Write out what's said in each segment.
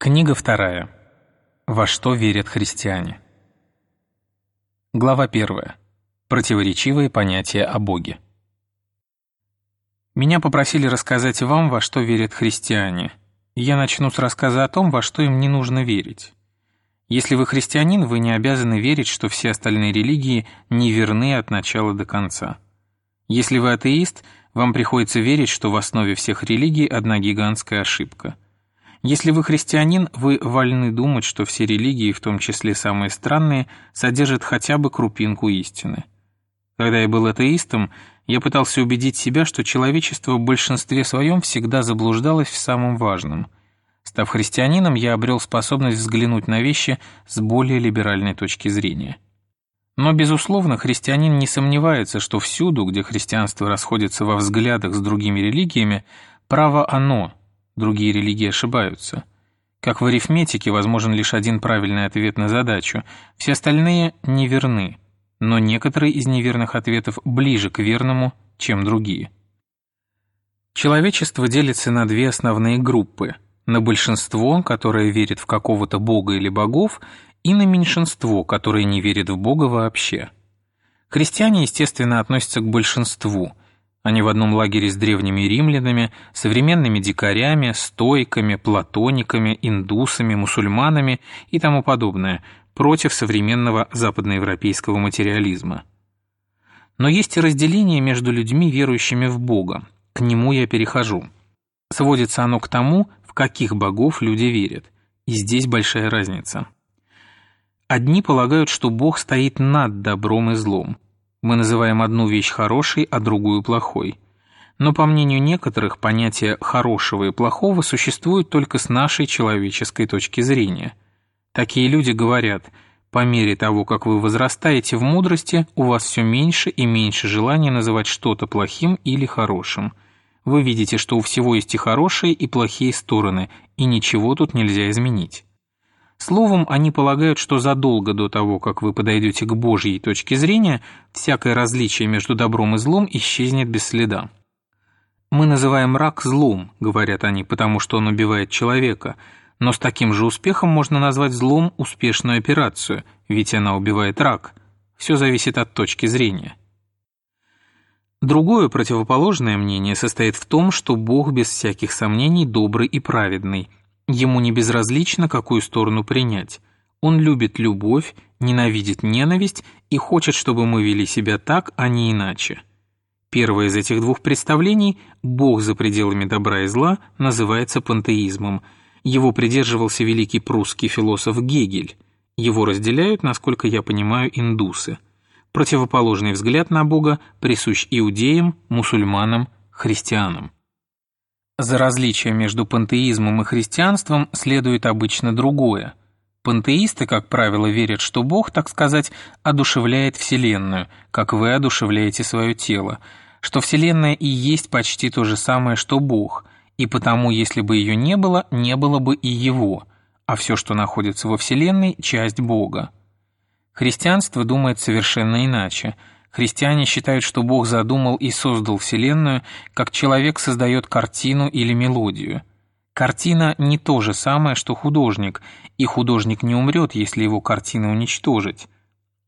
Книга вторая. Во что верят христиане? Глава первая. Противоречивые понятия о Боге. Меня попросили рассказать вам, во что верят христиане. Я начну с рассказа о том, во что им не нужно верить. Если вы христианин, вы не обязаны верить, что все остальные религии не верны от начала до конца. Если вы атеист, вам приходится верить, что в основе всех религий одна гигантская ошибка – если вы христианин, вы вольны думать, что все религии, в том числе самые странные, содержат хотя бы крупинку истины. Когда я был атеистом, я пытался убедить себя, что человечество в большинстве своем всегда заблуждалось в самом важном. Став христианином, я обрел способность взглянуть на вещи с более либеральной точки зрения. Но, безусловно, христианин не сомневается, что всюду, где христианство расходится во взглядах с другими религиями, право оно, другие религии ошибаются. Как в арифметике возможен лишь один правильный ответ на задачу, все остальные неверны, но некоторые из неверных ответов ближе к верному, чем другие. Человечество делится на две основные группы – на большинство, которое верит в какого-то бога или богов, и на меньшинство, которое не верит в бога вообще. Христиане, естественно, относятся к большинству – они в одном лагере с древними римлянами, современными дикарями, стойками, платониками, индусами, мусульманами и тому подобное, против современного западноевропейского материализма. Но есть и разделение между людьми, верующими в Бога. К нему я перехожу. Сводится оно к тому, в каких богов люди верят. И здесь большая разница. Одни полагают, что Бог стоит над добром и злом – мы называем одну вещь хорошей, а другую плохой. Но по мнению некоторых, понятие «хорошего» и «плохого» существует только с нашей человеческой точки зрения. Такие люди говорят, по мере того, как вы возрастаете в мудрости, у вас все меньше и меньше желания называть что-то плохим или хорошим. Вы видите, что у всего есть и хорошие, и плохие стороны, и ничего тут нельзя изменить. Словом, они полагают, что задолго до того, как вы подойдете к Божьей точке зрения, всякое различие между добром и злом исчезнет без следа. «Мы называем рак злом», — говорят они, потому что он убивает человека, но с таким же успехом можно назвать злом успешную операцию, ведь она убивает рак. Все зависит от точки зрения. Другое противоположное мнение состоит в том, что Бог без всяких сомнений добрый и праведный, Ему не безразлично, какую сторону принять. Он любит любовь, ненавидит ненависть и хочет, чтобы мы вели себя так, а не иначе. Первое из этих двух представлений «Бог за пределами добра и зла» называется пантеизмом. Его придерживался великий прусский философ Гегель. Его разделяют, насколько я понимаю, индусы. Противоположный взгляд на Бога присущ иудеям, мусульманам, христианам. За различие между пантеизмом и христианством следует обычно другое. Пантеисты, как правило, верят, что Бог, так сказать, одушевляет Вселенную, как вы одушевляете свое тело, что Вселенная и есть почти то же самое, что Бог, и потому, если бы ее не было, не было бы и Его, а все, что находится во Вселенной, часть Бога. Христианство думает совершенно иначе – Христиане считают, что Бог задумал и создал Вселенную, как человек создает картину или мелодию. Картина не то же самое, что художник, и художник не умрет, если его картину уничтожить.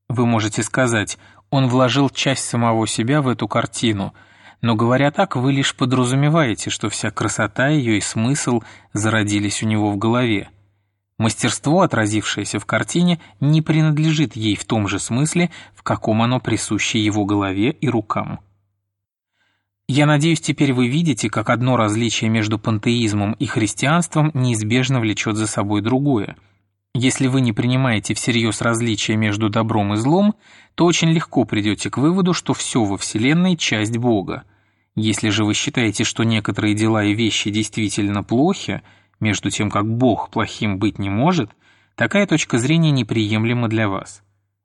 Вы можете сказать, он вложил часть самого себя в эту картину, но говоря так, вы лишь подразумеваете, что вся красота ее и смысл зародились у него в голове. Мастерство, отразившееся в картине, не принадлежит ей в том же смысле, в каком оно присуще его голове и рукам. Я надеюсь, теперь вы видите, как одно различие между пантеизмом и христианством неизбежно влечет за собой другое. Если вы не принимаете всерьез различия между добром и злом, то очень легко придете к выводу, что все во Вселенной – часть Бога. Если же вы считаете, что некоторые дела и вещи действительно плохи – между тем как Бог плохим быть не может, такая точка зрения неприемлема для вас.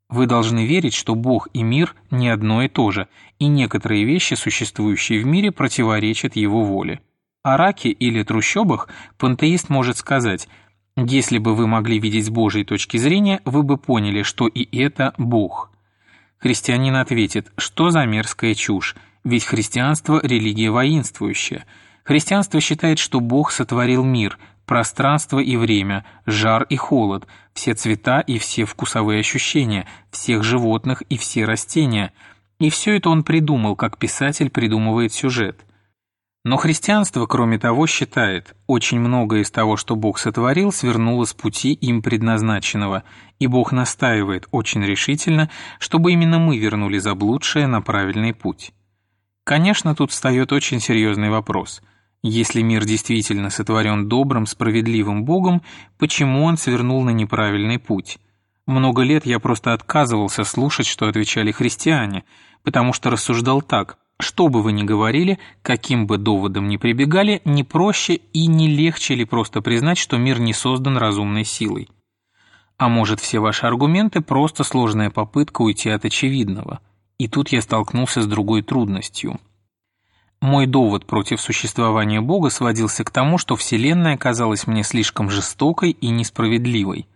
Вы должны верить, что Бог и мир не одно и то же, и некоторые вещи, существующие в мире, противоречат его воле. О раке или трущобах пантеист может сказать «Если бы вы могли видеть с Божьей точки зрения, вы бы поняли, что и это Бог». Христианин ответит «Что за мерзкая чушь? Ведь христианство – религия воинствующая». Христианство считает, что Бог сотворил мир, пространство и время, жар и холод, все цвета и все вкусовые ощущения, всех животных и все растения. И все это он придумал, как писатель придумывает сюжет. Но христианство, кроме того, считает, очень многое из того, что Бог сотворил, свернуло с пути им предназначенного, и Бог настаивает очень решительно, чтобы именно мы вернули заблудшее на правильный путь. Конечно, тут встает очень серьезный вопрос – если мир действительно сотворен добрым, справедливым Богом, почему он свернул на неправильный путь? Много лет я просто отказывался слушать, что отвечали христиане, потому что рассуждал так. Что бы вы ни говорили, каким бы доводом ни прибегали, не проще и не легче ли просто признать, что мир не создан разумной силой? А может, все ваши аргументы – просто сложная попытка уйти от очевидного? И тут я столкнулся с другой трудностью – мой довод против существования Бога сводился к тому, что Вселенная казалась мне слишком жестокой и несправедливой.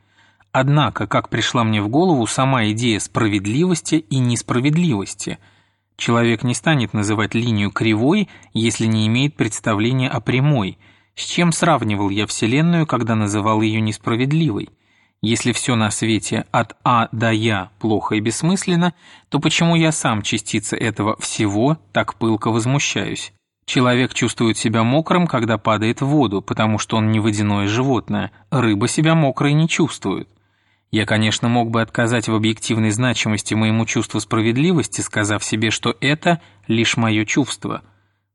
Однако, как пришла мне в голову сама идея справедливости и несправедливости. Человек не станет называть линию кривой, если не имеет представления о прямой. С чем сравнивал я Вселенную, когда называл ее несправедливой? Если все на свете от А до Я плохо и бессмысленно, то почему я сам частица этого всего так пылко возмущаюсь? Человек чувствует себя мокрым, когда падает в воду, потому что он не водяное животное. Рыба себя мокрой не чувствует. Я, конечно, мог бы отказать в объективной значимости моему чувству справедливости, сказав себе, что это лишь мое чувство –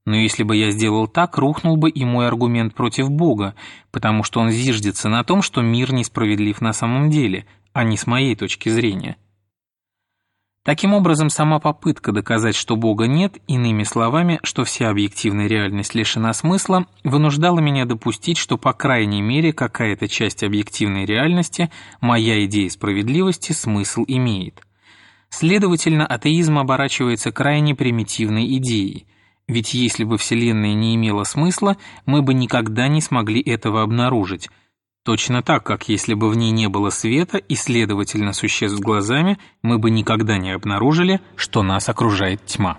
но если бы я сделал так, рухнул бы и мой аргумент против Бога, потому что он зиждется на том, что мир несправедлив на самом деле, а не с моей точки зрения. Таким образом, сама попытка доказать, что Бога нет, иными словами, что вся объективная реальность лишена смысла, вынуждала меня допустить, что по крайней мере какая-то часть объективной реальности, моя идея справедливости, смысл имеет. Следовательно, атеизм оборачивается крайне примитивной идеей – ведь если бы Вселенная не имела смысла, мы бы никогда не смогли этого обнаружить. Точно так, как если бы в ней не было света и, следовательно, существ глазами, мы бы никогда не обнаружили, что нас окружает тьма.